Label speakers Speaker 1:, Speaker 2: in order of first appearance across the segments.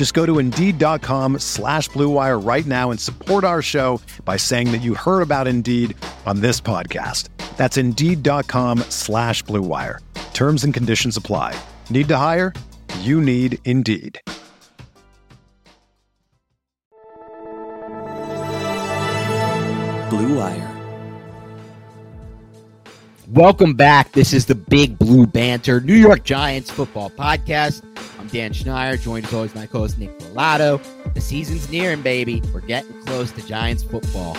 Speaker 1: Just go to Indeed.com slash BlueWire right now and support our show by saying that you heard about Indeed on this podcast. That's Indeed.com slash BlueWire. Terms and conditions apply. Need to hire? You need Indeed.
Speaker 2: Blue Wire. Welcome back. This is the Big Blue Banter New York Giants football podcast. Dan Schneider, joined as always my co-host Nick Falato. The season's nearing, baby. We're getting close to Giants football.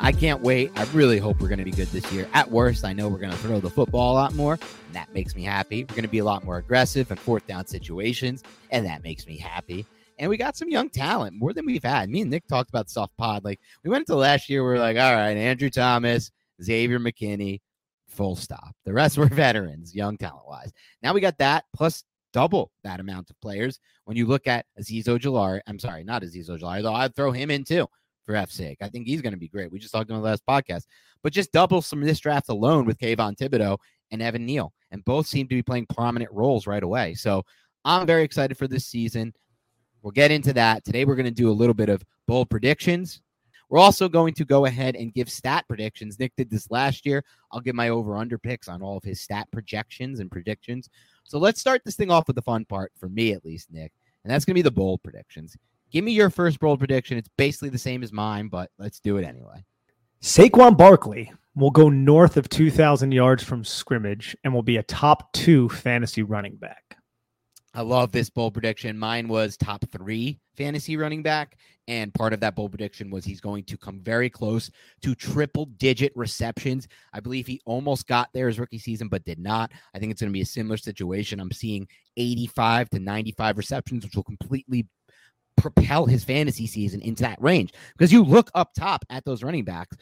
Speaker 2: I can't wait. I really hope we're going to be good this year. At worst, I know we're going to throw the football a lot more, and that makes me happy. We're going to be a lot more aggressive in fourth down situations, and that makes me happy. And we got some young talent, more than we've had. Me and Nick talked about soft pod. Like we went into last year, we are like, all right, Andrew Thomas, Xavier McKinney, full stop. The rest were veterans, young talent wise. Now we got that plus double that amount of players. When you look at Azeez Ojulari, I'm sorry, not Azeez Ojulari, though I'd throw him in too for F's sake. I think he's going to be great. We just talked about the last podcast, but just double some of this draft alone with Kayvon Thibodeaux and Evan Neal, and both seem to be playing prominent roles right away. So I'm very excited for this season. We'll get into that. Today, we're going to do a little bit of bold predictions. We're also going to go ahead and give stat predictions. Nick did this last year. I'll give my over under picks on all of his stat projections and predictions. So let's start this thing off with the fun part, for me at least, Nick. And that's going to be the bold predictions. Give me your first bold prediction. It's basically the same as mine, but let's do it anyway.
Speaker 3: Saquon Barkley will go north of 2,000 yards from scrimmage and will be a top two fantasy running back.
Speaker 2: I love this bold prediction. Mine was top three fantasy running back. And part of that bold prediction was he's going to come very close to triple digit receptions. I believe he almost got there his rookie season, but did not. I think it's going to be a similar situation. I'm seeing 85 to 95 receptions, which will completely propel his fantasy season into that range. Because you look up top at those running backs,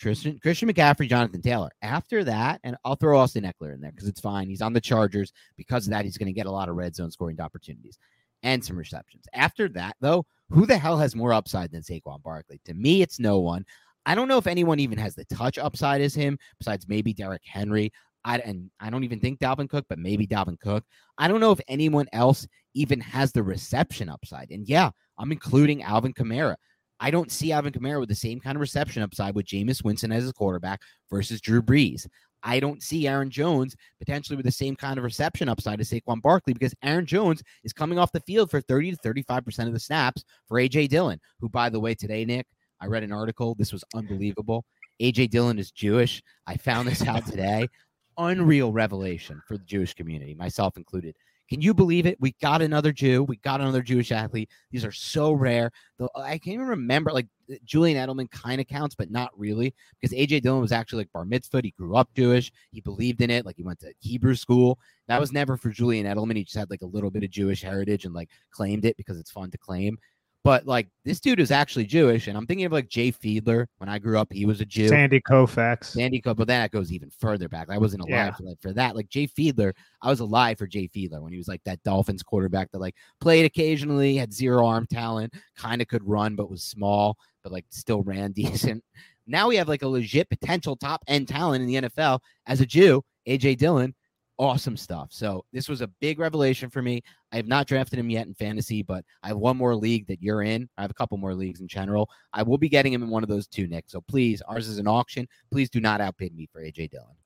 Speaker 2: Christian, Christian McCaffrey, Jonathan Taylor. After that, and I'll throw Austin Ekeler in there because it's fine. He's on the Chargers. Because of that, he's going to get a lot of red zone scoring opportunities and some receptions. After that, though, who the hell has more upside than Saquon Barkley? To me, it's no one. I don't know if anyone even has the touch upside as him, besides maybe Derrick Henry. I, and I don't even think Dalvin Cook, but maybe Dalvin Cook. I don't know if anyone else even has the reception upside. And yeah, I'm including Alvin Kamara. I don't see Alvin Kamara with the same kind of reception upside with Jameis Winston as his quarterback versus Drew Brees. I don't see Aaron Jones potentially with the same kind of reception upside as Saquon Barkley because Aaron Jones is coming off the field for 30 to 35% of the snaps for AJ Dillon, who, by the way, today, Nick, I read an article. This was unbelievable. AJ Dillon is Jewish. I found this out today. Unreal revelation for the Jewish community, myself included. Can you believe it? We got another Jew. We got another Jewish athlete. These are so rare. Though I can't even remember. Like uh, Julian Edelman kind of counts, but not really, because AJ Dillon was actually like bar mitzvah. He grew up Jewish. He believed in it. Like he went to Hebrew school. That was never for Julian Edelman. He just had like a little bit of Jewish heritage and like claimed it because it's fun to claim. But like this dude is actually Jewish, and I'm thinking of like Jay Fiedler. When I grew up, he was a Jew.
Speaker 3: Sandy Koufax.
Speaker 2: Sandy Koufax, but that goes even further back. I wasn't alive yeah. for, that, for that. Like Jay Fiedler, I was alive for Jay Fiedler when he was like that Dolphins quarterback that like played occasionally, had zero arm talent, kind of could run but was small, but like still ran decent. Now we have like a legit potential top end talent in the NFL as a Jew, AJ Dillon awesome stuff. So this was a big revelation for me. I have not drafted him yet in fantasy, but I have one more league that you're in. I have a couple more leagues in general. I will be getting him in one of those two, Nick. So please, ours is an auction. Please do not outbid me for AJ Dillon.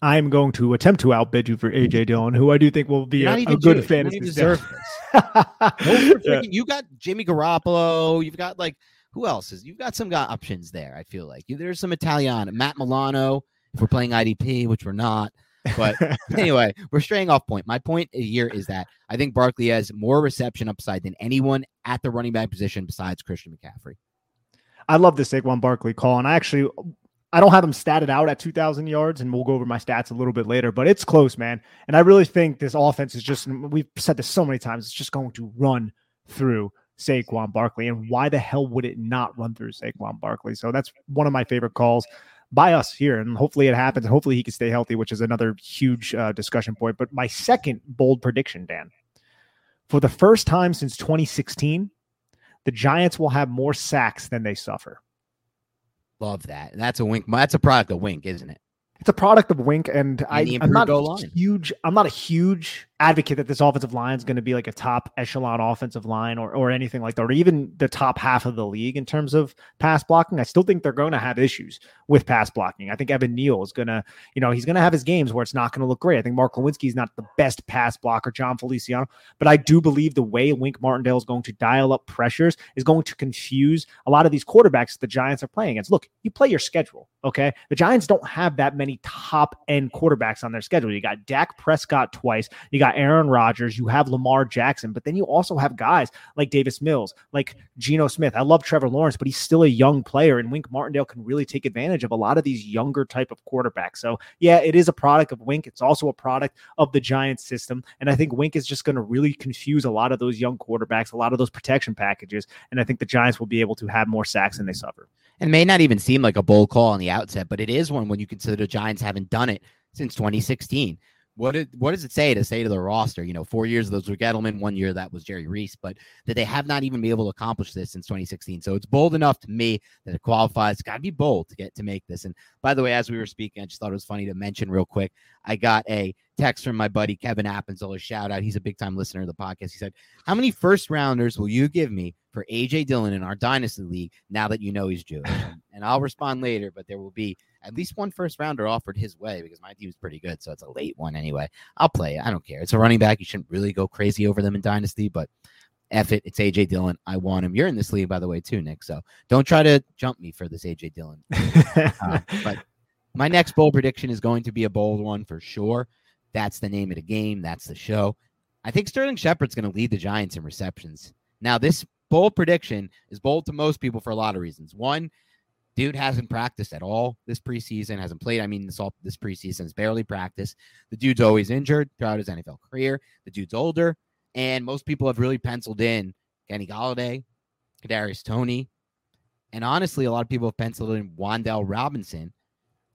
Speaker 3: I'm going to attempt to outbid you for AJ Dillon, who I do think will be a, a, good fantasy.
Speaker 2: deserve this. yeah. You got Jimmy Garoppolo. You've got like who else is? You've got some options there. I feel like there's some Italian, Matt Milano. if we're playing IDP, which we're not. But anyway, we're straying off point. My point here is that I think Barkley has more reception upside than anyone at the running back position besides Christian McCaffrey.
Speaker 3: I love this Saquon Barkley call, and I actually I don't have him statted out at 2,000 yards, and we'll go over my stats a little bit later, but it's close, man. And I really think this offense is just, we've said this so many times, it's just going to run through Saquon Barkley. And why the hell would it not run through Saquon Barkley? So that's one of my favorite calls by us here. And hopefully it happens. And hopefully he can stay healthy, which is another huge uh, discussion point. But my second bold prediction, Dan, for the first time since 2016, the Giants will have more sacks than they suffer.
Speaker 2: Love that. And that's a wink. That's a product of wink, isn't it?
Speaker 3: It's a product of wink, and, and I, I'm not huge. I'm not a huge advocate that this offensive line is going to be like a top echelon offensive line or, or anything like that, or even the top half of the league in terms of pass blocking. I still think they're going to have issues with pass blocking. I think Evan Neal is going to, you know, he's going to have his games where it's not going to look great. I think Mark Glowinski is not the best pass blocker, Jon Feliciano, but I do believe the way Wink Martindale is going to dial up pressures is going to confuse a lot of these quarterbacks the Giants are playing against. Look, you play your schedule, okay? The Giants don't have that many top end quarterbacks on their schedule. You got Dak Prescott twice, you got got Aaron Rodgers, you have Lamar Jackson, but then you also have guys like Davis Mills, like Geno Smith. I love Trevor Lawrence, but he's still a young player, and Wink Martindale can really take advantage of a lot of these younger type of quarterbacks. So yeah, it is a product of Wink. It's also a product of the Giants system, and I think Wink is just going to really confuse a lot of those young quarterbacks, a lot of those protection packages, and I think the Giants will be able to have more sacks than they suffer.
Speaker 2: It may not even seem like a bold call on the outset, but it is one when you consider the Giants haven't done it since 2016 what did what does it say to say to the roster? You know, four years of those were Gettleman, one year that was Jerry Reese, but that they have not even been able to accomplish this since 2016. So it's bold enough to me that it qualifies. It's got to be bold to get to make this. And by the way, as we were speaking, I just thought it was funny to mention real quick. I got a text from my buddy Kevin Appenzell, a shout out. He's a big time listener of the podcast. He said, "How many first rounders will you give me for AJ Dillon in our dynasty league now that you know he's Jewish?" and I'll respond later, but there will be at least one first rounder offered his way because my team team's pretty good. So it's a late one anyway. I'll play it. I don't care. It's a running back. You shouldn't really go crazy over them in Dynasty, but F it. It's AJ Dillon. I want him. You're in this league, by the way, too, Nick. So don't try to jump me for this AJ Dillon. uh, but my next bold prediction is going to be a bold one for sure. That's the name of the game. That's the show. I think Sterling Shepard's going to lead the Giants in receptions. Now, this bold prediction is bold to most people for a lot of reasons. One, Dude hasn't practiced at all this preseason, hasn't played. I mean, this all this preseason has barely practiced. The dude's always injured throughout his NFL career. The dude's older, and most people have really penciled in Kenny Golladay, Kadarius Toney, and honestly, a lot of people have penciled in Wan'Dale Robinson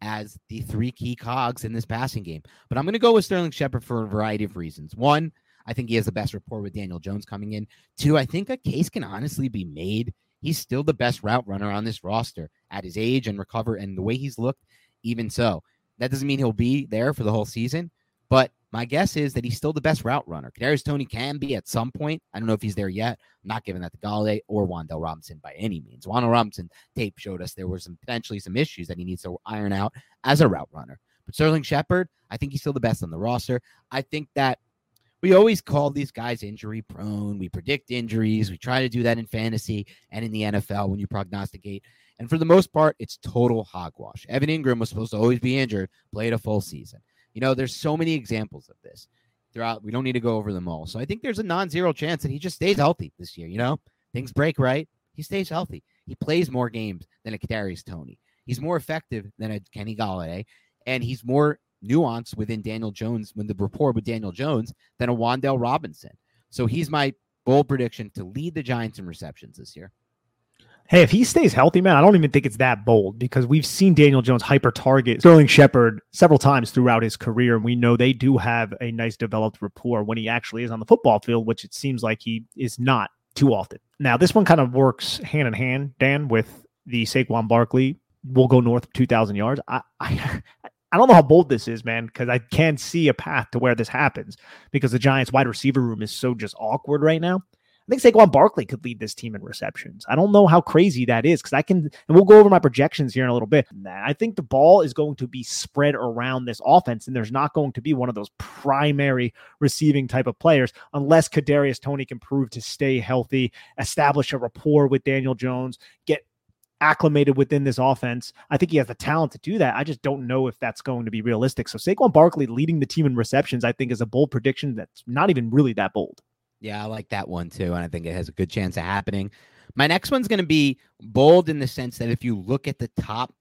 Speaker 2: as the three key cogs in this passing game. But I'm going to go with Sterling Shepard for a variety of reasons. One, I think he has the best rapport with Daniel Jones coming in. Two, I think a case can honestly be made he's still the best route runner on this roster at his age and recover and the way he's looked. Even so, that doesn't mean he'll be there for the whole season, but my guess is that he's still the best route runner. Kadarius Toney can be at some point. I don't know if he's there yet. I'm not giving that to Golladay or Wan'Dale Robinson by any means. Wan'Dale Robinson tape showed us there were some potentially some issues that he needs to iron out as a route runner. But Sterling Shepard, I think he's still the best on the roster. I think that we always call these guys injury prone. We predict injuries. We try to do that in fantasy and in the NFL when you prognosticate. And for the most part, it's total hogwash. Evan Engram was supposed to always be injured, played a full season. You know, there's so many examples of this throughout. We don't need to go over them all. So I think there's a non zero chance that he just stays healthy this year. You know, things break right. He stays healthy. He plays more games than a Kadarius Toney. He's more effective than a Kenny Golladay, and he's more nuanced within Daniel Jones, when the rapport with Daniel Jones, than a Wan'Dale Robinson. So he's my bold prediction to lead the Giants in receptions this year.
Speaker 3: Hey, if he stays healthy, man, I don't even think it's that bold because we've seen Daniel Jones hyper target Sterling Shepard several times throughout his career. And we know they do have a nice developed rapport when he actually is on the football field, which it seems like he is not too often. Now, this one kind of works hand in hand, Dan, with the Saquon Barkley. We'll go north of 2,000 yards. I, I, I don't know how bold this is, man, because I can't see a path to where this happens because the Giants wide receiver room is so just awkward right now. I think Saquon Barkley could lead this team in receptions. I don't know how crazy that is because I can, and we'll go over my projections here in a little bit. I think the ball is going to be spread around this offense, and there's not going to be one of those primary receiving type of players unless Kadarius Toney can prove to stay healthy, establish a rapport with Daniel Jones, get acclimated within this offense. I think he has the talent to do that. I just don't know if that's going to be realistic. So Saquon Barkley leading the team in receptions, I think, is a bold prediction that's not even really that bold.
Speaker 2: Yeah, I like that one too. And I think it has a good chance of happening. My next one's going to be bold in the sense that if you look at the top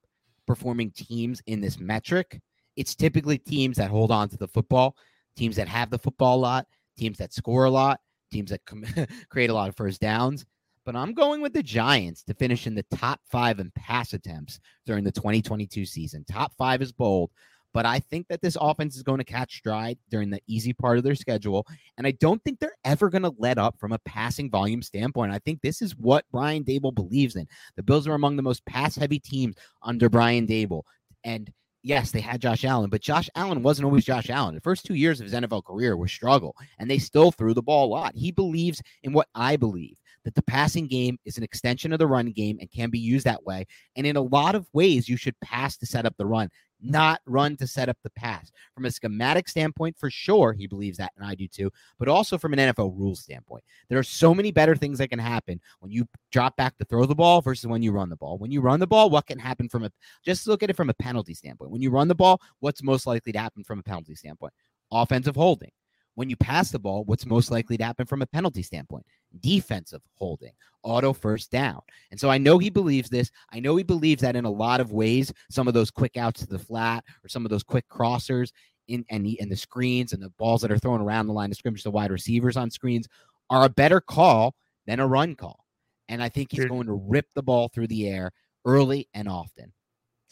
Speaker 2: performing teams in this metric, it's typically teams that hold on to the football, teams that have the football a lot, teams that score a lot, teams that com- create a lot of first downs. But I'm going with the Giants to finish in the top five in pass attempts during the 2022 season. Top five is bold, but I think that this offense is going to catch stride during the easy part of their schedule. And I don't think they're ever going to let up from a passing volume standpoint. I think this is what Brian Daboll believes in. The Bills are among the most pass heavy teams under Brian Daboll. And yes, they had Josh Allen, but Josh Allen wasn't always Josh Allen. The first two years of his NFL career were struggle, and they still threw the ball a lot. He believes in what I believe that the passing game is an extension of the run game and can be used that way. And in a lot of ways, you should pass to set up the run not run to set up the pass. From a schematic standpoint, for sure, he believes that, and I do too, but also from an NFL rules standpoint. There are so many better things that can happen when you drop back to throw the ball versus when you run the ball. When you run the ball, what can happen from a just look at it from a penalty standpoint. When you run the ball, what's most likely to happen from a penalty standpoint? Offensive holding when you pass the ball, what's most likely to happen from a penalty standpoint? Defensive holding, auto first down. And so I know he believes this. I know he believes that in a lot of ways, some of those quick outs to the flat or some of those quick crossers in and the, and the screens and the balls that are thrown around the line of scrimmage, the wide receivers on screens are a better call than a run call. And I think he's going to rip the ball through the air early and often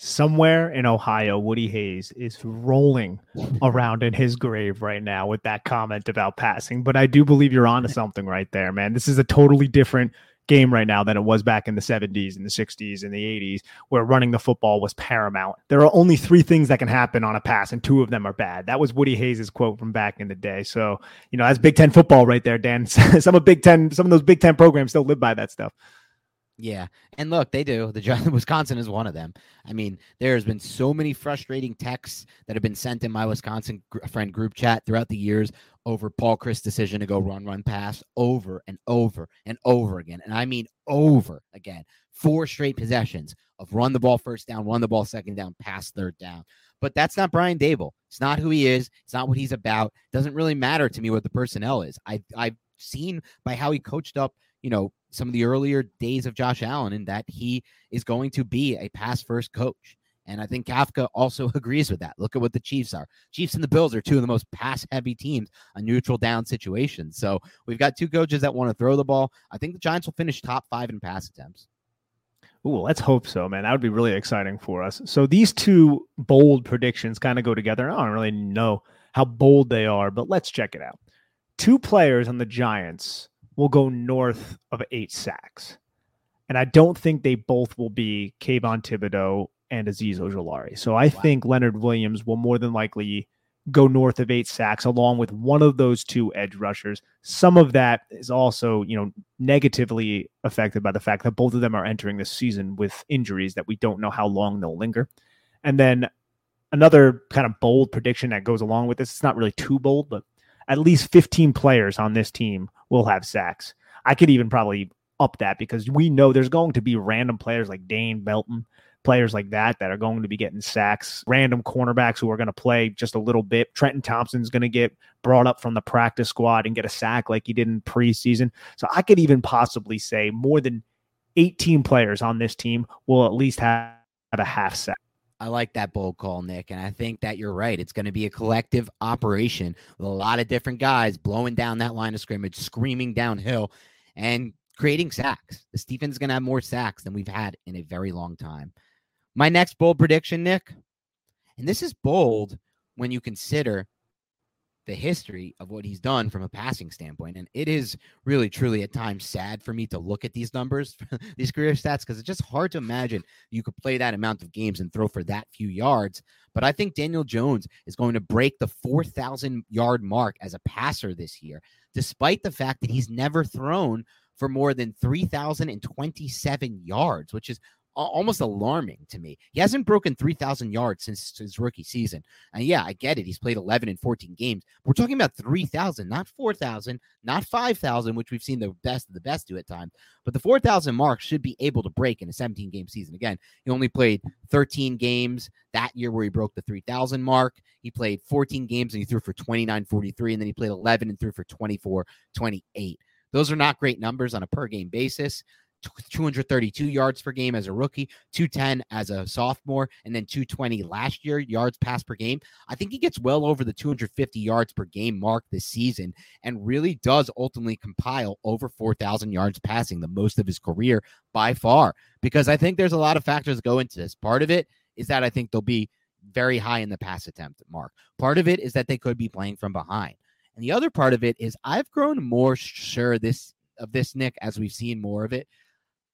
Speaker 3: somewhere in Ohio, Woody Hayes is rolling around in his grave right now with that comment about passing. But I do believe you're onto something right there, man. This is a totally different game right now than it was back in the 70s and the 60s and the 80s, where running the football was paramount. There are only three things that can happen on a pass, and two of them are bad. That was Woody Hayes' quote from back in the day. So, you know, that's Big Ten football right there, Dan. some of Big Ten, some of those Big Ten programs still live by that stuff.
Speaker 2: Yeah. And look, they do. The Wisconsin is one of them. I mean, there's been so many frustrating texts that have been sent in my Wisconsin friend group chat throughout the years over Paul Chryst' decision to go run, run, pass over and over and over again. And I mean over again. Four straight possessions of run the ball first down, run the ball second down, pass third down. But that's not Brian Daboll. It's not who he is. It's not what he's about. It doesn't really matter to me what the personnel is. I I've seen by how he coached up you know, some of the earlier days of Josh Allen and that he is going to be a pass first coach. And I think Kafka also agrees with that. Look at what the Chiefs are. Chiefs and the Bills are two of the most pass heavy teams on neutral down situations. So we've got two coaches that want to throw the ball. I think the Giants will finish top five in pass attempts.
Speaker 3: Ooh, let's hope so, man. That would be really exciting for us. So these two bold predictions kind of go together. I don't really know how bold they are, but let's check it out. Two players on the Giants will go north of eight sacks. And I don't think they both will be Kayvon Thibodeaux and Azeez Ojulari. So I wow. think Leonard Williams will more than likely go north of eight sacks along with one of those two edge rushers. Some of that is also, you know, negatively affected by the fact that both of them are entering this season with injuries that we don't know how long they'll linger. And then another kind of bold prediction that goes along with this, it's not really too bold, but at least 15 players on this team will have sacks. I could even probably up that because we know there's going to be random players like Dane Belton, players like that that are going to be getting sacks, random cornerbacks who are going to play just a little bit. Trenton Thompson's going to get brought up from the practice squad and get a sack like he did in preseason. So I could even possibly say more than 18 players on this team will at least have a half sack.
Speaker 2: I like that bold call, Nick. And I think that you're right. It's going to be a collective operation with a lot of different guys blowing down that line of scrimmage, screaming downhill, and creating sacks. The is going to have more sacks than we've had in a very long time. My next bold prediction, Nick, and this is bold when you consider the history of what he's done from a passing standpoint. And it is really, truly at times sad for me to look at these numbers, these career stats, because it's just hard to imagine you could play that amount of games and throw for that few yards. But I think Daniel Jones is going to break the 4,000 yard mark as a passer this year, despite the fact that he's never thrown for more than 3,027 yards, which is almost alarming to me. He hasn't broken 3,000 yards since his rookie season. And yeah, I get it. He's played 11 and 14 games. We're talking about 3,000, not 4,000, not 5,000, which we've seen the best of the best do at times. But the 4,000 mark should be able to break in a 17 game season. Again, he only played 13 games that year where he broke the 3,000 mark. He played 14 games and he threw for 29 43. And then he played 11 and threw for 24 28. Those are not great numbers on a per game basis. 232 yards per game as a rookie, 210 as a sophomore, and then 220 last year yards pass per game. I think he gets well over the 250 yards per game mark this season and really does ultimately compile over 4,000 yards passing, the most of his career by far. Because I think there's a lot of factors that go into this. Part of it is that I think they'll be very high in the pass attempt mark. Part of it is that they could be playing from behind. And the other part of it is I've grown more sure this of this Nick as we've seen more of it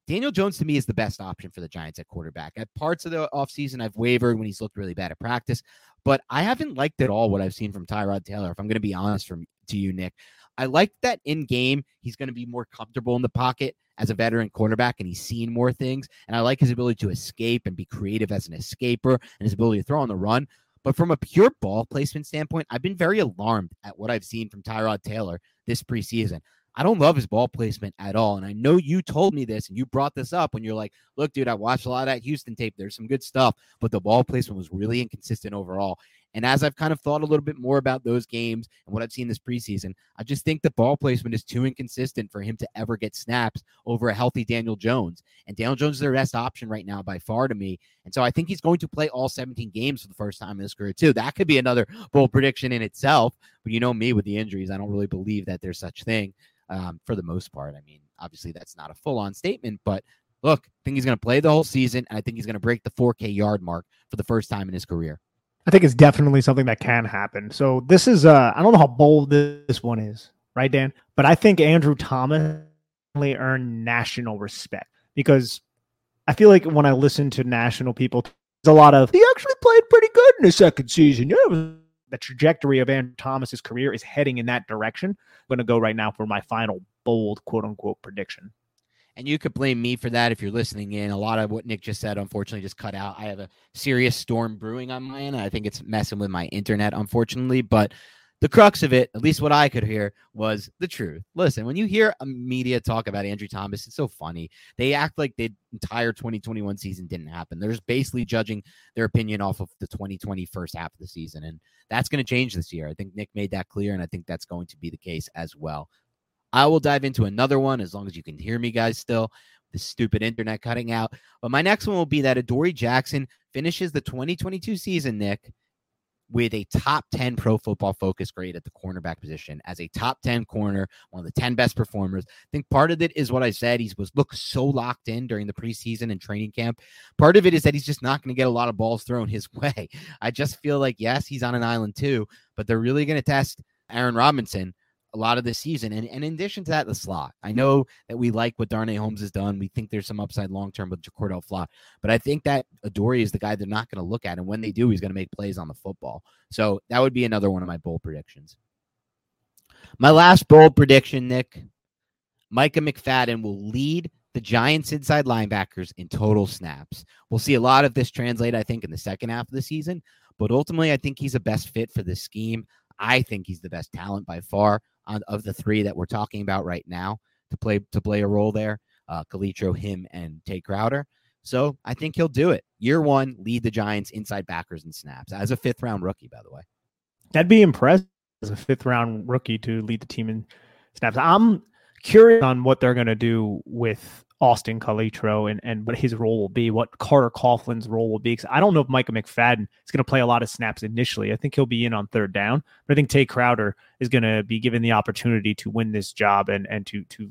Speaker 2: Daniel Jones to me is the best option for the Giants at quarterback. At parts of the offseason, I've wavered when he's looked really bad at practice, but I haven't liked at all what I've seen from Tyrod Taylor. If I'm going to be honest from to you, Nick, I like that in game he's going to be more comfortable in the pocket as a veteran quarterback and he's seen more things. And I like his ability to escape and be creative as an escaper and his ability to throw on the run. But from a pure ball placement standpoint, I've been very alarmed at what I've seen from Tyrod Taylor this preseason. I don't love his ball placement at all. And I know you told me this and you brought this up when you're like, look, dude, I watched a lot of that Houston tape. There's some good stuff, but the ball placement was really inconsistent overall. And as I've kind of thought a little bit more about those games and what I've seen this preseason, I just think the ball placement is too inconsistent for him to ever get snaps over a healthy Daniel Jones. And Daniel Jones is their best option right now by far to me. And so I think he's going to play all 17 games for the first time in his career, too. That could be another bold prediction in itself. But you know me with the injuries, I don't really believe that there's such thing um, for the most part. I mean, obviously that's not a full on statement, but look, I think he's going to play the whole season, and I think he's going to break the 4K yard mark for the first time in his career.
Speaker 3: I think it's definitely something that can happen. So this is uh I don't know how bold this one is, right, Dan? But I think Andrew Thomas earned national respect because I feel like when I listen to national people, there's a lot of he actually played pretty good in his second season. Yeah, the trajectory of Andrew Thomas's career is heading in that direction. I'm going to go right now for my final bold quote unquote prediction.
Speaker 2: And you could blame me for that if you're listening in. A lot of what Nick just said, unfortunately, just cut out. I have a serious storm brewing on my end. I think it's messing with my internet, unfortunately. But the crux of it, at least what I could hear, was the truth. Listen, when you hear a media talk about Andrew Thomas, it's so funny. They act like the entire 2021 season didn't happen. They're just basically judging their opinion off of the 2020 first half of the season. And that's going to change this year. I think Nick made that clear, and I think that's going to be the case as well. I will dive into another one as long as you can hear me, guys, still. The stupid internet cutting out. But my next one will be that Adoree Jackson finishes the 2022 season, Nick, with a top 10 pro football focus grade at the cornerback position as a top 10 corner, one of the 10 best performers. I think part of it is what I said. He was looked so locked in during the preseason and training camp. Part of it is that he's just not going to get a lot of balls thrown his way. I just feel like, yes, he's on an island too, but they're really going to test Aaron Robinson a lot of this season. And, and in addition to that, the slot. I know that we like what Darnay Holmes has done. We think there's some upside long term with Cordale Flott, but I think that Adoree is the guy they're not going to look at. And when they do, he's going to make plays on the football. So that would be another one of my bold predictions. My last bold prediction, Nick Micah McFadden will lead the Giants inside linebackers in total snaps. We'll see a lot of this translate, I think, in the second half of the season. But ultimately, I think he's a best fit for this scheme. I think he's the best talent by far on, of the three that we're talking about right now to play to play a role there. Uh, Calitro, him, and Tae Crowder. So I think he'll do it. Year one, lead the Giants inside backers and snaps as a fifth round rookie, by the way.
Speaker 3: That'd be impressive as a fifth round rookie to lead the team in snaps. I'm curious on what they're going to do with Austin Calitro and, and what his role will be, what Carter Coughlin's role will be. Because I don't know if Micah McFadden is going to play a lot of snaps initially. I think he'll be in on third down, but I think Tae Crowder is going to be given the opportunity to win this job and and to to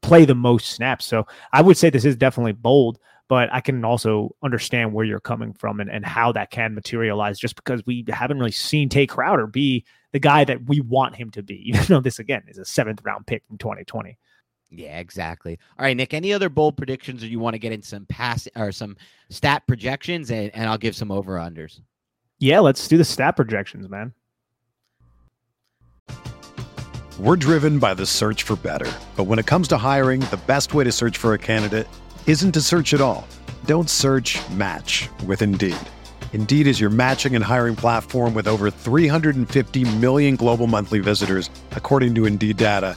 Speaker 3: play the most snaps. So I would say this is definitely bold, but I can also understand where you're coming from and, and how that can materialize just because we haven't really seen Tae Crowder be the guy that we want him to be, even though this again is a seventh round pick from 2020.
Speaker 2: Yeah, exactly. All right, Nick. Any other bold predictions, or you want to get in some pass or some stat projections, and, and I'll give some over unders.
Speaker 3: Yeah, let's do the stat projections, man.
Speaker 1: We're driven by the search for better, but when it comes to hiring, the best way to search for a candidate isn't to search at all. Don't search, match with Indeed. Indeed is your matching and hiring platform with over 350 million global monthly visitors, according to Indeed data,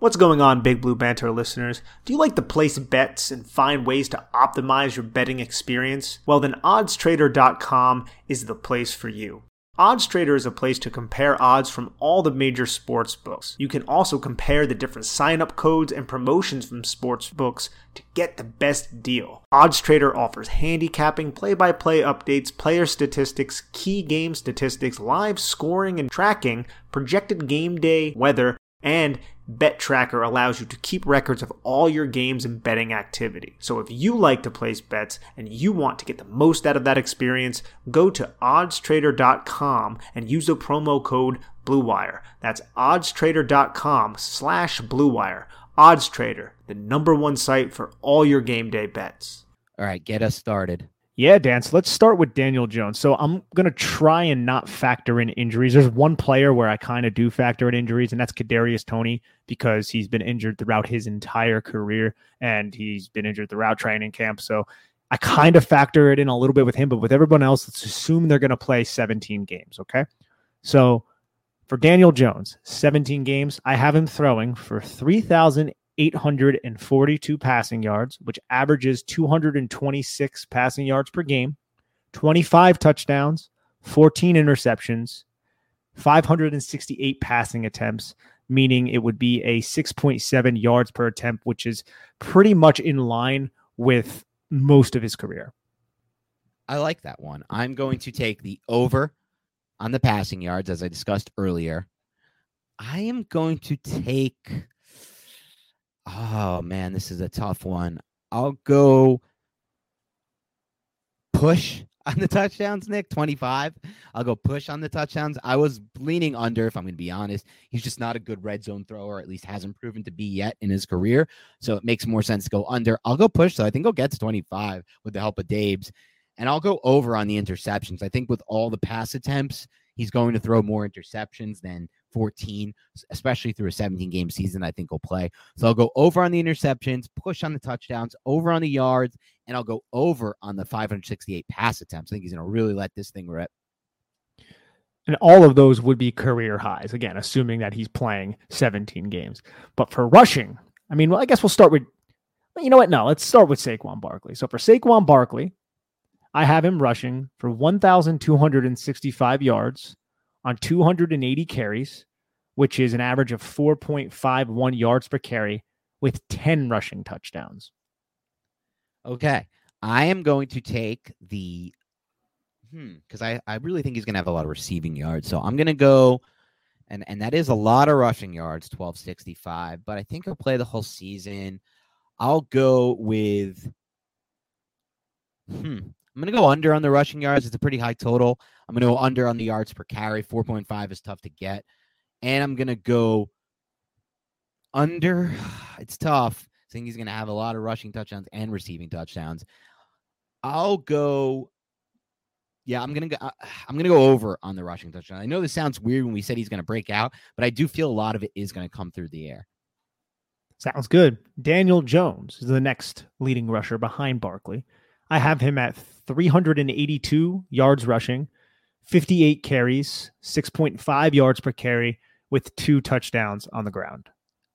Speaker 4: What's going on, Big Blue Banter listeners? Do you like to place bets and find ways to optimize your betting experience? Well, then oddstrader.com is the place for you. OddsTrader is a place to compare odds from all the major sports books. You can also compare the different sign-up codes and promotions from sports books to get the best deal. OddsTrader offers handicapping, play-by-play updates, player statistics, key game statistics, live scoring and tracking, projected game day weather, and Bet Tracker allows you to keep records of all your games and betting activity. So if you like to place bets and you want to get the most out of that experience, go to oddstrader.com and use the promo code BlueWire. That's oddstrader.com slash BlueWire. OddsTrader, the number one site for all your game day bets.
Speaker 2: All right, get us started.
Speaker 3: Yeah, Dan. So let's start with Daniel Jones. So I'm going to try and not factor in injuries. There's one player where I kind of do factor in injuries, and that's Kadarius Toney because he's been injured throughout his entire career, and he's been injured throughout training camp. So I kind of factor it in a little bit with him, but with everyone else, let's assume they're going to play 17 games. Okay. So for Daniel Jones, 17 games, I have him throwing for 3,000 842 passing yards, which averages 226 passing yards per game, 25 touchdowns, 14 interceptions, 568 passing attempts, meaning it would be a 6.7 yards per attempt, which is pretty much in line with most of his career.
Speaker 2: I like that one. I'm going to take the over on the passing yards, as I discussed earlier. I am going to take Oh man, this is a tough one. I'll go push on the touchdowns, Nick. 25. I'll go push on the touchdowns. I was leaning under, if I'm going to be honest. He's just not a good red zone thrower, at least hasn't proven to be yet in his career. So it makes more sense to go under. I'll go push, so I think I'll get to 25 with the help of Dabes. And I'll go over on the interceptions. I think with all the pass attempts, he's going to throw more interceptions than 14, especially through a 17 game season. I think he'll play. So I'll go over on the interceptions, push on the touchdowns, over on the yards, and I'll go over on the 568 pass attempts. I think he's going to really let this thing rip.
Speaker 3: And all of those would be career highs, again, assuming that he's playing 17 games. But for rushing, I mean, well, I guess we'll start with, you know what? No, let's start with Saquon Barkley. So for Saquon Barkley, I have him rushing for 1,265 yards, on 280 carries, which is an average of 4.51 yards per carry with 10 rushing touchdowns.
Speaker 2: Okay. I am going to take the hmm because I, I really think he's gonna have a lot of receiving yards. So I'm gonna go and and that is a lot of rushing yards, 1265, but I think he'll play the whole season. I'll go with hmm I'm going to go under on the rushing yards. It's a pretty high total. I'm going to go under on the yards per carry. 4.5 is tough to get. And I'm going to go under. It's tough. I think he's going to have a lot of rushing touchdowns and receiving touchdowns. I'll go. Yeah, I'm gonna go. Uh, I'm gonna go over on the rushing touchdown. I know this sounds weird when we said he's gonna break out, but I do feel a lot of it is gonna come through the air.
Speaker 3: Sounds good. Daniel Jones is the next leading rusher behind Barkley. I have him at 382 yards rushing, 58 carries, 6.5 yards per carry, with two touchdowns on the ground.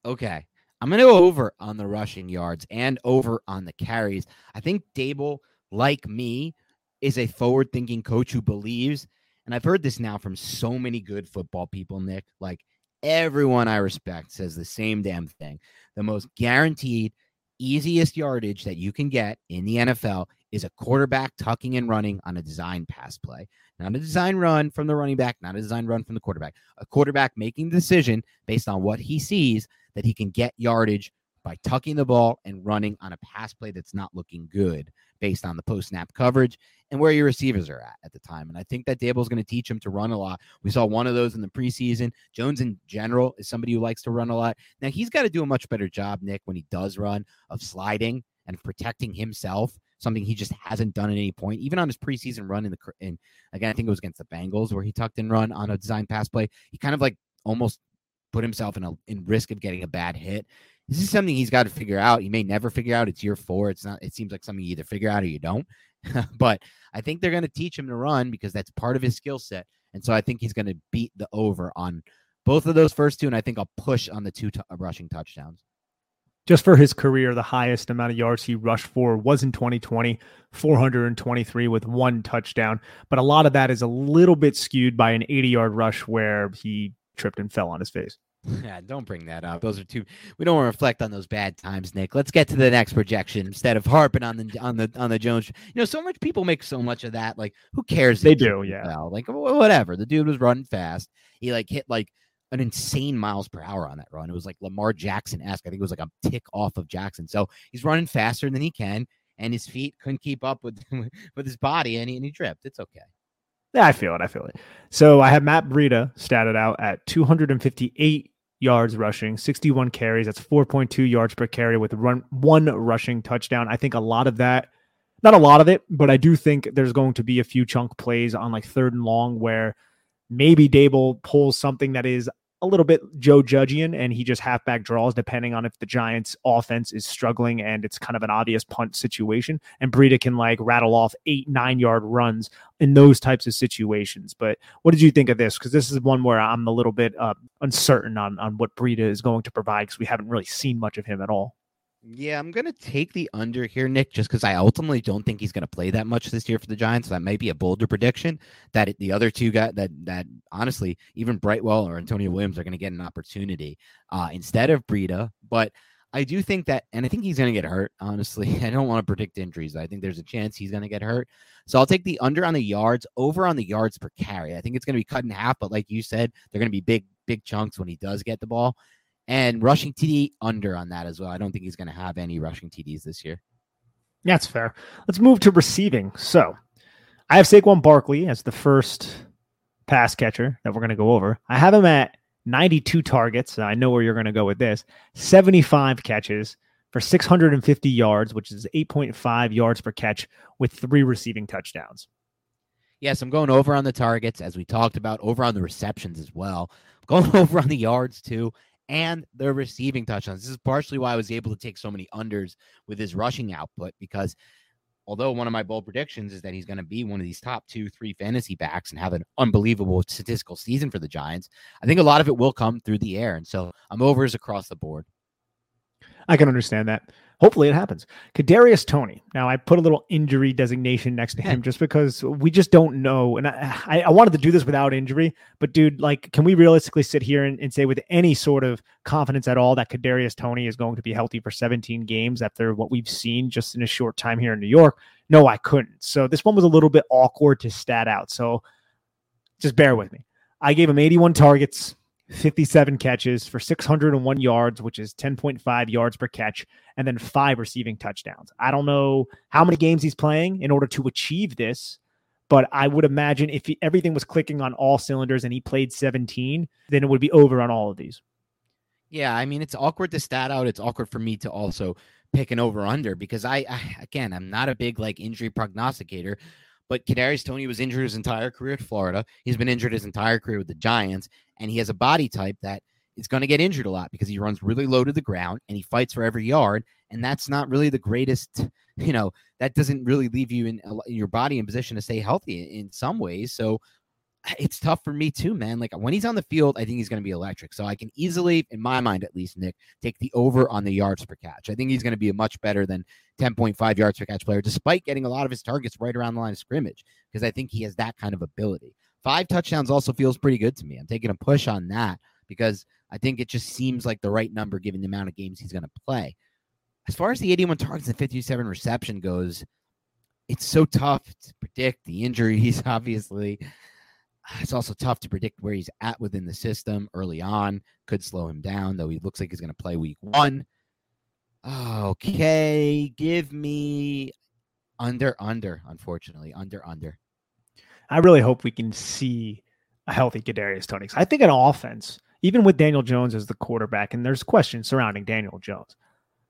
Speaker 2: Okay. I'm going to go over on the rushing yards and over on the carries. I think Daboll, like me, is a forward thinking coach who believes and I've heard this now from so many good football people, Nick. Like everyone I respect says the same damn thing. The most guaranteed, easiest yardage that you can get in the NFL is a quarterback tucking and running on a design pass play. Not a design run from the running back, not a design run from the quarterback. A quarterback making the decision based on what he sees that he can get yardage by tucking the ball and running on a pass play that's not looking good based on the post snap coverage and where your receivers are at at the time. And I think that Daboll's going to teach him to run a lot. We saw one of those in the preseason. Jones, in general, is somebody who likes to run a lot. Now, he's got to do a much better job, Nick, when he does run of sliding and protecting himself. Something he just hasn't done at any point, even on his preseason run in the in again, I think it was against the Bengals where he tucked and run on a design pass play. He kind of like almost put himself in a in risk of getting a bad hit. This is something he's got to figure out. He may never figure out. It's year four. It's not. It seems like something you either figure out or you don't. but I think they're going to teach him to run because that's part of his skill set. And so I think he's going to beat the over on both of those first two, and I think I'll push on the two t- uh, rushing touchdowns.
Speaker 3: Just for his career, the highest amount of yards he rushed for was in 2020, 423 with one touchdown. But a lot of that is a little bit skewed by an 80 yard rush where he tripped and fell on his face.
Speaker 2: Yeah, don't bring that up. Those are two. We don't want to reflect on those bad times, Nick. Let's get to the next projection instead of harping on the on the on the Jones. You know, so much people make so much of that. Like, who cares?
Speaker 3: They do, yeah.
Speaker 2: Well? Like, whatever. The dude was running fast. He like hit like an insane miles per hour on that run. It was like Lamar Jackson esque. I think it was like a tick off of Jackson. So he's running faster than he can, and his feet couldn't keep up with with his body, and he, and he tripped. It's okay.
Speaker 3: Yeah, I feel it. I feel it. So I have Matt Breida statted out at 258 yards rushing, 61 carries. That's 4.2 yards per carry with run one rushing touchdown. I think a lot of that, not a lot of it, but I do think there's going to be a few chunk plays on like third and long where maybe Daboll pulls something that is a little bit Joe Judgian and he just halfback draws depending on if the Giants offense is struggling and it's kind of an obvious punt situation. And Breida can like rattle off eight, nine yard runs in those types of situations. But what did you think of this? Because this is one where I'm a little bit uh, uncertain on, on what Breida is going to provide because we haven't really seen much of him at all.
Speaker 2: Yeah, I'm going to take the under here, Nick, just because I ultimately don't think he's going to play that much this year for the Giants. So That might be a bolder prediction that the other two got that that honestly, even Brightwell or Antonio Williams are going to get an opportunity uh, instead of Breida. But I do think that, and I think he's going to get hurt. Honestly, I don't want to predict injuries. I think there's a chance he's going to get hurt. So I'll take the under on the yards, over on the yards per carry. I think it's going to be cut in half, but like you said, they're going to be big, big chunks when he does get the ball. And rushing TD under on that as well. I don't think he's going to have any rushing TDs this year.
Speaker 3: That's fair. Let's move to receiving. So I have Saquon Barkley as the first pass catcher that we're going to go over. I have him at 92 targets. I know where you're going to go with this 75 catches for 650 yards, which is 8.5 yards per catch with three receiving touchdowns.
Speaker 2: Yes, I'm going over on the targets as we talked about, over on the receptions as well. I'm going over on the yards too and the receiving touchdowns. This is partially why I was able to take so many unders with his rushing output because although one of my bold predictions is that he's going to be one of these top two, three fantasy backs and have an unbelievable statistical season for the Giants, I think a lot of it will come through the air. And so I'm overs across the board.
Speaker 3: I can understand that. Hopefully it happens. Kadarius Toney. Now I put a little injury designation next to him just because we just don't know. And I, I wanted to do this without injury, but dude, like, can we realistically sit here and, and say with any sort of confidence at all that Kadarius Toney is going to be healthy for 17 games after what we've seen just in a short time here in New York? No, I couldn't. So this one was a little bit awkward to stat out. So just bear with me. I gave him 81 targets, 57 catches for 601 yards, which is 10.5 yards per catch, and then five receiving touchdowns. I don't know how many games he's playing in order to achieve this, but I would imagine if he, everything was clicking on all cylinders and he played 17, then it would be over on all of these.
Speaker 2: Yeah, I mean, it's awkward to stat out. It's awkward for me to also pick an over under because I, I again, I'm not a big like injury prognosticator, but Kadarius Toney was injured his entire career at Florida. He's been injured his entire career with the Giants, and he has a body type that is going to get injured a lot because he runs really low to the ground and he fights for every yard, and that's not really the greatest. You know, that doesn't really leave you in, in your body in position to stay healthy in, in some ways. So it's tough for me too, man. Like when he's on the field, I think he's going to be electric. So I can easily, in my mind at least, Nick, take the over on the yards per catch. I think he's going to be a much better than 10.5 yards per catch player, despite getting a lot of his targets right around the line of scrimmage, because I think he has that kind of ability. Five touchdowns also feels pretty good to me. I'm taking a push on that because I think it just seems like the right number given the amount of games he's going to play. As far as the 81 targets and 57 reception goes, it's so tough to predict the injuries, obviously. It's also tough to predict where he's at within the system early on. Could slow him down, though he looks like he's going to play week one. Okay, give me under, under, unfortunately. Under, under.
Speaker 3: I really hope we can see a healthy Kadarius Toney. I think an offense, even with Daniel Jones as the quarterback, and there's questions surrounding Daniel Jones,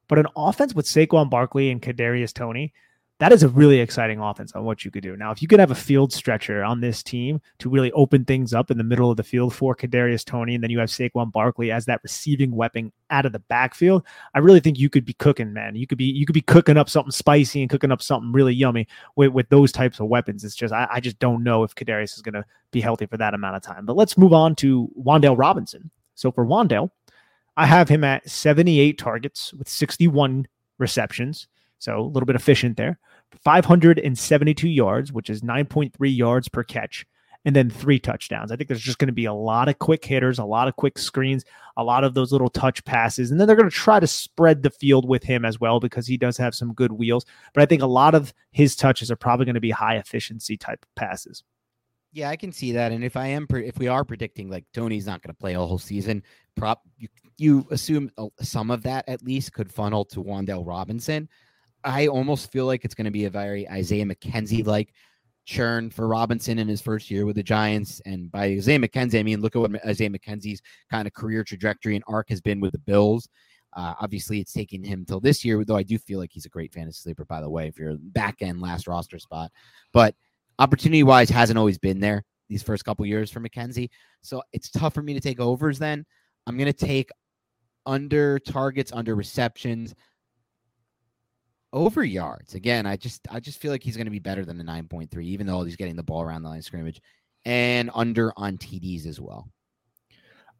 Speaker 3: but an offense with Saquon Barkley and Kadarius Toney, that is a really exciting offense on what you could do. Now, if you could have a field stretcher on this team to really open things up in the middle of the field for Kadarius Toney, and then you have Saquon Barkley as that receiving weapon out of the backfield, I really think you could be cooking, man. You could be you could be cooking up something spicy and cooking up something really yummy with, with those types of weapons. It's just I, I just don't know if Kadarius is going to be healthy for that amount of time. But let's move on to Wan'Dale Robinson. So for Wan'Dale, I have him at 78 targets with 61 receptions. So a little bit efficient there. 572 yards, which is 9.3 yards per catch, and then three touchdowns. I think there's just going to be a lot of quick hitters, a lot of quick screens, a lot of those little touch passes. And then they're going to try to spread the field with him as well because he does have some good wheels. But I think a lot of his touches are probably going to be high efficiency type passes.
Speaker 2: Yeah, I can see that. And if I am, if we are predicting like Toney's not going to play a whole season, prop you, you assume uh, some of that at least could funnel to Wan'Dale Robinson. I almost feel like it's going to be a very Isaiah McKenzie like churn for Robinson in his first year with the Giants. And by Isaiah McKenzie, I mean, look at what Isaiah McKenzie's kind of career trajectory and arc has been with the Bills. Uh, obviously, it's taken him till this year, though I do feel like he's a great fantasy sleeper, by the way, if you're back end last roster spot. But opportunity wise, hasn't always been there these first couple years for McKenzie. So it's tough for me to take overs then. I'm going to take under targets, under receptions over yards. Again, I just I just feel like he's going to be better than the 9.3 even though he's getting the ball around the line of scrimmage and under on TDs as well.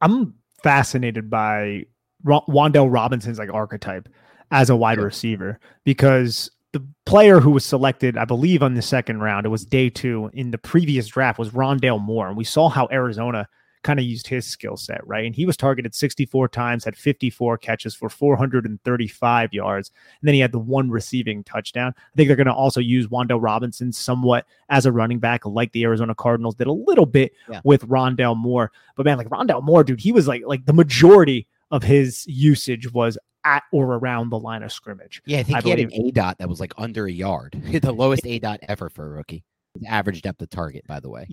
Speaker 3: I'm fascinated by Wan'Dale Robinson's like archetype as a wide receiver because the player who was selected, I believe, on the second round, it was day two in the previous draft, was Rondale Moore. And we saw how Arizona kind of used his skill set, right? And he was targeted 64 times, had 54 catches for 435 yards, and then he had the one receiving touchdown. I think they're going to also use Wan'Dale Robinson somewhat as a running back, like the Arizona Cardinals did a little bit yeah. with Rondale Moore. But man, like Rondale Moore, dude, he was like like the majority of his usage was at or around the line of scrimmage.
Speaker 2: Yeah, I think I he believe. had an A dot that was like under a yard, the lowest A dot ever for a rookie. Average depth of target, by the way.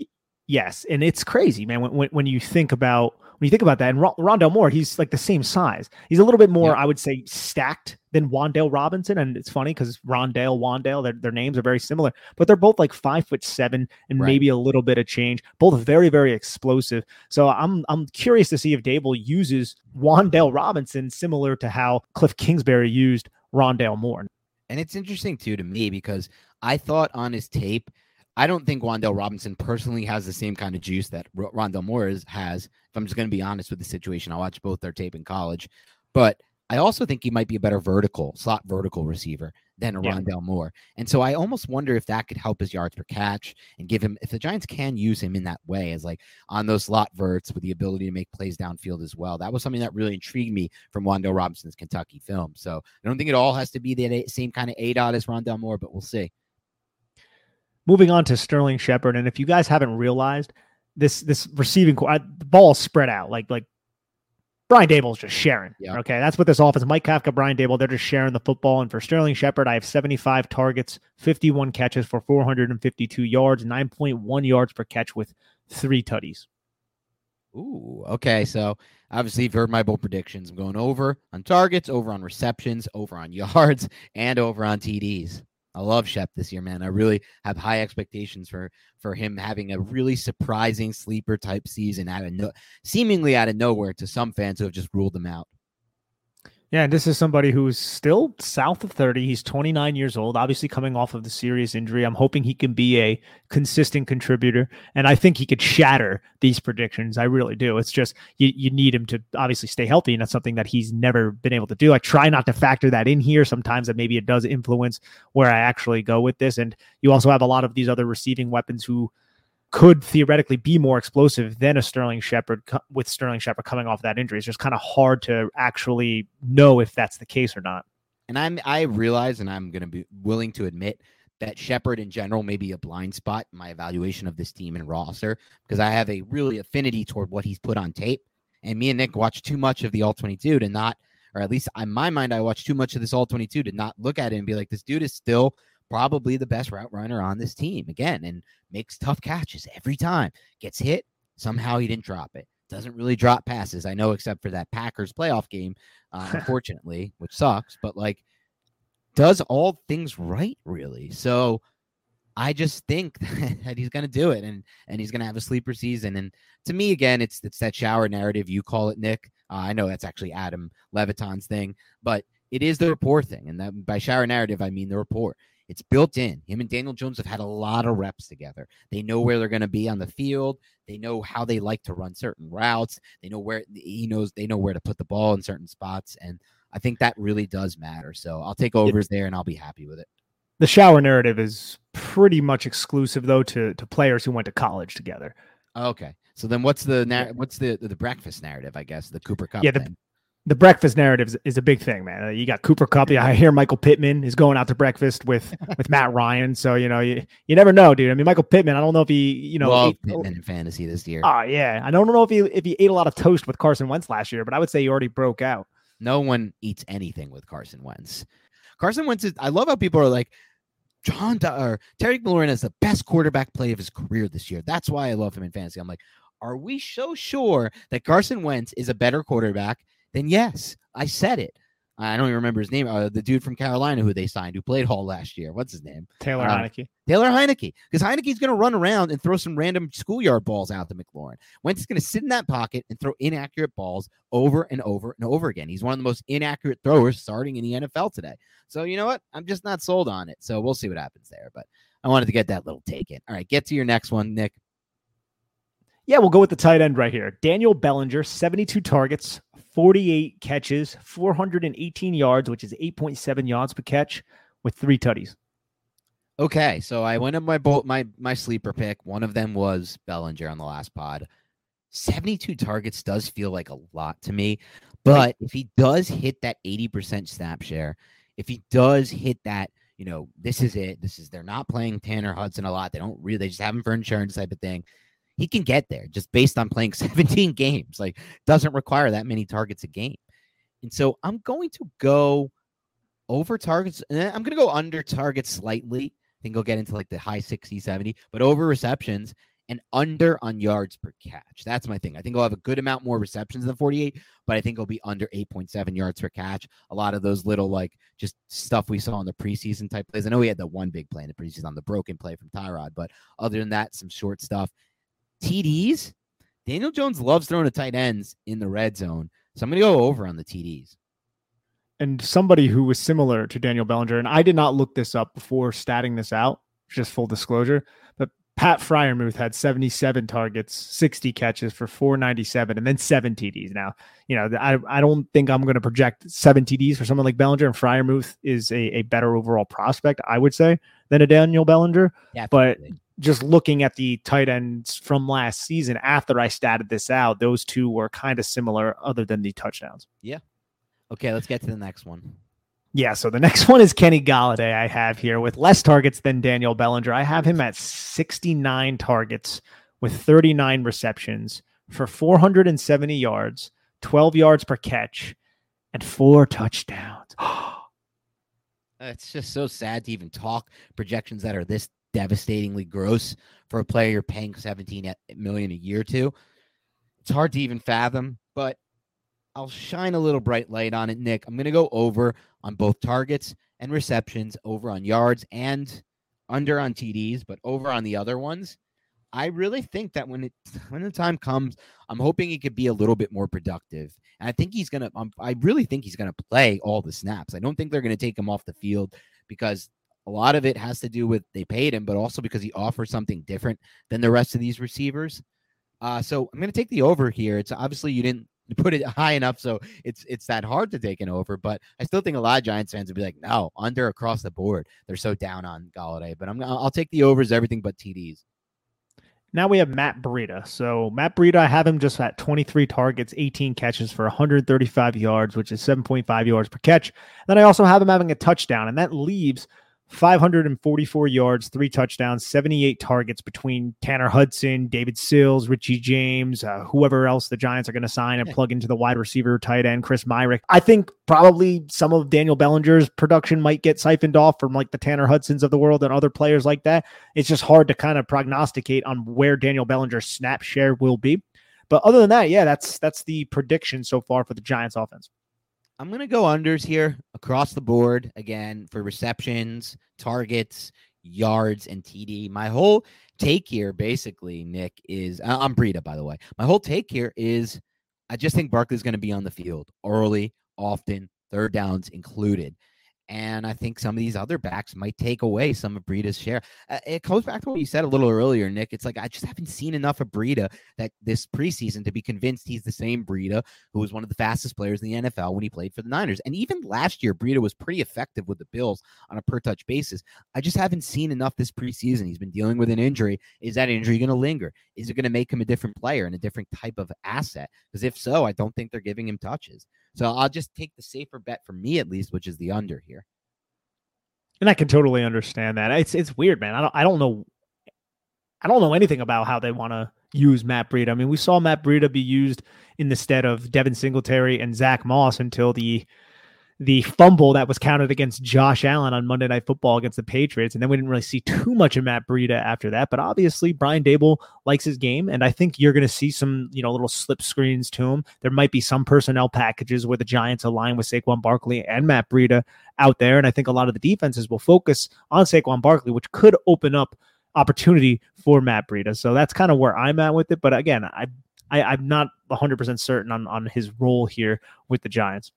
Speaker 3: Yes, and it's crazy, man. When, when, when you think about when you think about that, and R- Rondale Moore, he's like the same size. He's a little bit more, yeah. I would say, stacked than Wan'Dale Robinson. And it's funny because Rondale, Wan'Dale, their, their names are very similar, but they're both like five foot seven and right. maybe a little bit of change. Both very, very explosive. So I'm I'm curious to see if Daboll uses Wan'Dale Robinson similar to how Cliff Kingsbury used Rondale Moore.
Speaker 2: And it's interesting too to me because I thought on his tape I don't think Wan'Dale Robinson personally has the same kind of juice that R- Rondale Moore is, has. If I'm just going to be honest with the situation, I watched both their tape in college, but I also think he might be a better vertical slot vertical receiver than a yeah. Rondale Moore. And so I almost wonder if that could help his yards per catch and give him if the Giants can use him in that way as like on those slot verts with the ability to make plays downfield as well. That was something that really intrigued me from Wan'Dale Robinson's Kentucky film. So I don't think it all has to be the same kind of A dot as Rondale Moore, but we'll see
Speaker 3: moving on to Sterling Shepard, and if you guys haven't realized, this this receiving uh, the ball spread out like like Brian Daboll's just sharing. Yeah. Okay, that's what this offense. Mike Kafka, Brian Daboll, they're just sharing the football. And for Sterling Shepard, I have 75 targets, 51 catches for 452 yards, 9.1 yards per catch with three tutties.
Speaker 2: Ooh, okay. So obviously you've heard my bold predictions. I'm going over on targets, over on receptions, over on yards, and over on TDs. I love Shep this year, man. I really have high expectations for for him having a really surprising sleeper type season out of no, seemingly out of nowhere to some fans who have just ruled him out.
Speaker 3: Yeah, and this is somebody who's still south of 30. He's 29 years old, obviously coming off of the serious injury. I'm hoping he can be a consistent contributor, and I think he could shatter these predictions. I really do. It's just you, you need him to obviously stay healthy, and that's something that he's never been able to do. I try not to factor that in here. Sometimes that maybe it does influence where I actually go with this. And you also have a lot of these other receiving weapons who could theoretically be more explosive than a Sterling Shepard with Sterling Shepard coming off that injury. It's just kind of hard to actually know if that's the case or not.
Speaker 2: And I'm I realize, and I'm going to be willing to admit that Shepard in general may be a blind spot in my evaluation of this team and roster because I have a really affinity toward what he's put on tape. And me and Nick watched too much of the All 22 to not, or at least in my mind, I watched too much of this All 22 to not look at it and be like, this dude is still probably the best route runner on this team again and makes tough catches every time. Gets hit, somehow he didn't drop it. Doesn't really drop passes, I know, except for that Packers playoff game, uh, unfortunately, which sucks. But like, does all things right, really. So I just think that he's going to do it, and and he's going to have a sleeper season. And to me, again, it's it's that shower narrative you call it, Nick. Uh, I know that's actually Adam Levitan's thing, but it is the rapport thing, and that by shower narrative I mean the rapport. It's built in. Him and Daniel Jones have had a lot of reps together. They know where they're going to be on the field. They know how they like to run certain routes. They know where he knows they know where to put the ball in certain spots. And I think that really does matter. So I'll take overs there and I'll be happy with it.
Speaker 3: The shower narrative is pretty much exclusive though to to players who went to college together.
Speaker 2: Okay. So then what's the what's the the breakfast narrative, I guess, the Cooper Kupp?
Speaker 3: Yeah, the? The breakfast narrative is, is, a big thing, man. Uh, you got Cooper Kupp. Yeah, I hear Michael Pittman is going out to breakfast with with Matt Ryan. So you know, you, you never know, dude. I mean, Michael Pittman. I don't know if he, you know,
Speaker 2: Love ate, Pittman in fantasy this year.
Speaker 3: Oh yeah, I don't know if he if he ate a lot of toast with Carson Wentz last year, but I would say he already broke out.
Speaker 2: No one eats anything with Carson Wentz. Carson Wentz is. I love how people are like. John or Terry McLaurin has the best quarterback play of his career this year. That's why I love him in fantasy. I'm like, are we so sure that Carson Wentz is a better quarterback then yes, I said it. I don't even remember his name. Uh, the dude from Carolina who they signed, who played Hall last year. What's his name?
Speaker 3: Taylor uh, Heinicke.
Speaker 2: Taylor Heinicke. Because Heinicke's going to run around and throw some random schoolyard balls out to McLaurin. Wentz is going to sit in that pocket and throw inaccurate balls over and over and over again. He's one of the most inaccurate throwers starting in the NFL today. So you know what? I'm just not sold on it. So we'll see what happens there. But I wanted to get that little take in. All right, get to your next one, Nick.
Speaker 3: Yeah, we'll go with the tight end right here. Daniel Bellinger, 72 targets, 48 catches, 418 yards, which is 8.7 yards per catch, with three tutties.
Speaker 2: Okay, so I went up my bolt, my my sleeper pick. One of them was Bellinger on the last pod. 72 targets does feel like a lot to me, but if he does hit that 80% snap share, if he does hit that, you know, this is it. This is they're not playing Tanner Hudson a lot. They don't really they just have him for insurance type of thing he can get there just based on playing 17 games. Like doesn't require that many targets a game. And so I'm going to go over targets. Eh, I'm going to go under targets slightly. I think I'll get into like the high 60, 70, but over receptions and under on yards per catch. That's my thing. I think I'll have a good amount more receptions than 48, but I think I'll be under 8.7 yards per catch. A lot of those little like just stuff we saw in the preseason type plays. I know we had the one big play in the preseason on the broken play from Tyrod, but other than that, some short stuff. TDs, Daniel Jones loves throwing to tight ends in the red zone. So I'm going to go over on the TDs.
Speaker 3: And somebody who was similar to Daniel Bellinger, and I did not look this up before statting this out, just full disclosure, but Pat Freiermuth had 77 targets, 60 catches for 497, and then seven TDs. Now, you know, I, I don't think I'm going to project seven TDs for someone like Bellinger, and Freiermuth is a, a better overall prospect, I would say, than a Daniel Bellinger. But just looking at the tight ends from last season after I statted this out, those two were kind of similar other than the touchdowns.
Speaker 2: Yeah. Okay, let's get to the next one.
Speaker 3: Yeah, so the next one is Kenny Golladay. I have here with less targets than Daniel Bellinger. I have him at 69 targets with 39 receptions for 470 yards, 12 yards per catch, and four touchdowns.
Speaker 2: it's just so sad to even talk projections that are this devastatingly gross for a player you're paying 17 million a year to. It's hard to even fathom, but I'll shine a little bright light on it, Nick. I'm going to go over on both targets and receptions, over on yards and under on TDs, but over on the other ones. I really think that when it when the time comes, I'm hoping he could be a little bit more productive. And I think he's gonna. Um, I really think he's gonna play all the snaps. I don't think they're gonna take him off the field because a lot of it has to do with they paid him, but also because he offers something different than the rest of these receivers. Uh, so I'm going to take the over here. It's obviously you didn't put it high enough, so it's it's that hard to take an over. But I still think a lot of Giants fans would be like, no, under across the board. They're so down on Golladay. But I'm I'll take the overs, everything but TDs.
Speaker 3: Now we have Matt Breida. So Matt Breida, I have him just at 23 targets, 18 catches for 135 yards, which is 7.5 yards per catch. Then I also have him having a touchdown, and that leaves 544 yards, three touchdowns, 78 targets between Tanner Hudson, David Sills, Richie James, uh, whoever else the Giants are going to sign and plug into the wide receiver tight end, Chris Myarick. I think probably some of Daniel Bellinger's production might get siphoned off from like the Tanner Hudsons of the world and other players like that. It's just hard to kind of prognosticate on where Daniel Bellinger's snap share will be. But other than that, yeah, that's that's the prediction so far for the Giants offense.
Speaker 2: I'm going to go unders here across the board again for receptions, targets, yards, and TD. My whole take here, basically, Nick, is I'm Breida, by the way. My whole take here is I just think Barkley's going to be on the field early, often, third downs included. And I think some of these other backs might take away some of Breida's share. Uh, it goes back to what you said a little earlier, Nick. It's like I just haven't seen enough of Breida that this preseason to be convinced he's the same Breida who was one of the fastest players in the NFL when he played for the Niners. And even last year, Breida was pretty effective with the Bills on a per touch basis. I just haven't seen enough this preseason. He's been dealing with an injury. Is that injury going to linger? Is it going to make him a different player and a different type of asset? Because if so, I don't think they're giving him touches. So I'll just take the safer bet for me at least, which is the under here.
Speaker 3: And I can totally understand that. It's it's weird, man. I don't I don't know I don't know anything about how they want to use Matt Breida. I mean, we saw Matt Breida be used in the stead of Devin Singletary and Zach Moss until the the fumble that was counted against Josh Allen on Monday Night Football against the Patriots. And then we didn't really see too much of Matt Breida after that. But obviously, Brian Daboll likes his game. And I think you're going to see some, you know, little slip screens to him. There might be some personnel packages where the Giants align with Saquon Barkley and Matt Breida out there. And I think a lot of the defenses will focus on Saquon Barkley, which could open up opportunity for Matt Breida. So that's kind of where I'm at with it. But again, I, I am not 100% certain on, on his role here with the Giants.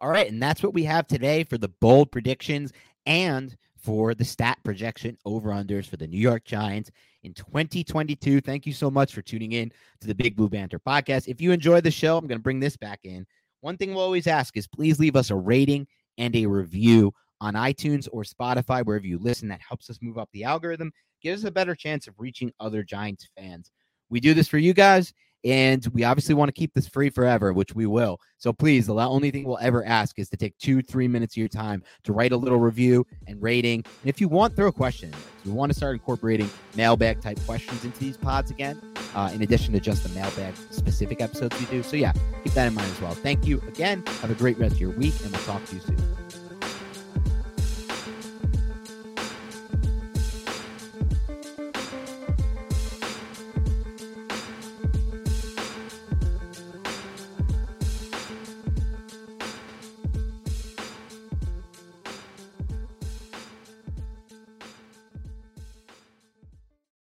Speaker 2: All right, and that's what we have today for the bold predictions and for the stat projection over unders for the New York Giants in 2022. Thank you so much for tuning in to the Big Blue Banter podcast. If you enjoy the show, I'm going to bring this back in. One thing we'll always ask is please leave us a rating and a review on iTunes or Spotify, wherever you listen. That helps us move up the algorithm, gives us a better chance of reaching other Giants fans. We do this for you guys, and we obviously want to keep this free forever, which we will. So please, the only thing we'll ever ask is to take two, three minutes of your time to write a little review and rating. And if you want, throw a question. We want to start incorporating mailbag type questions into these pods again, uh, in addition to just the mailbag specific episodes we do. So yeah, keep that in mind as well. Thank you again. Have a great rest of your week, and we'll talk to you soon.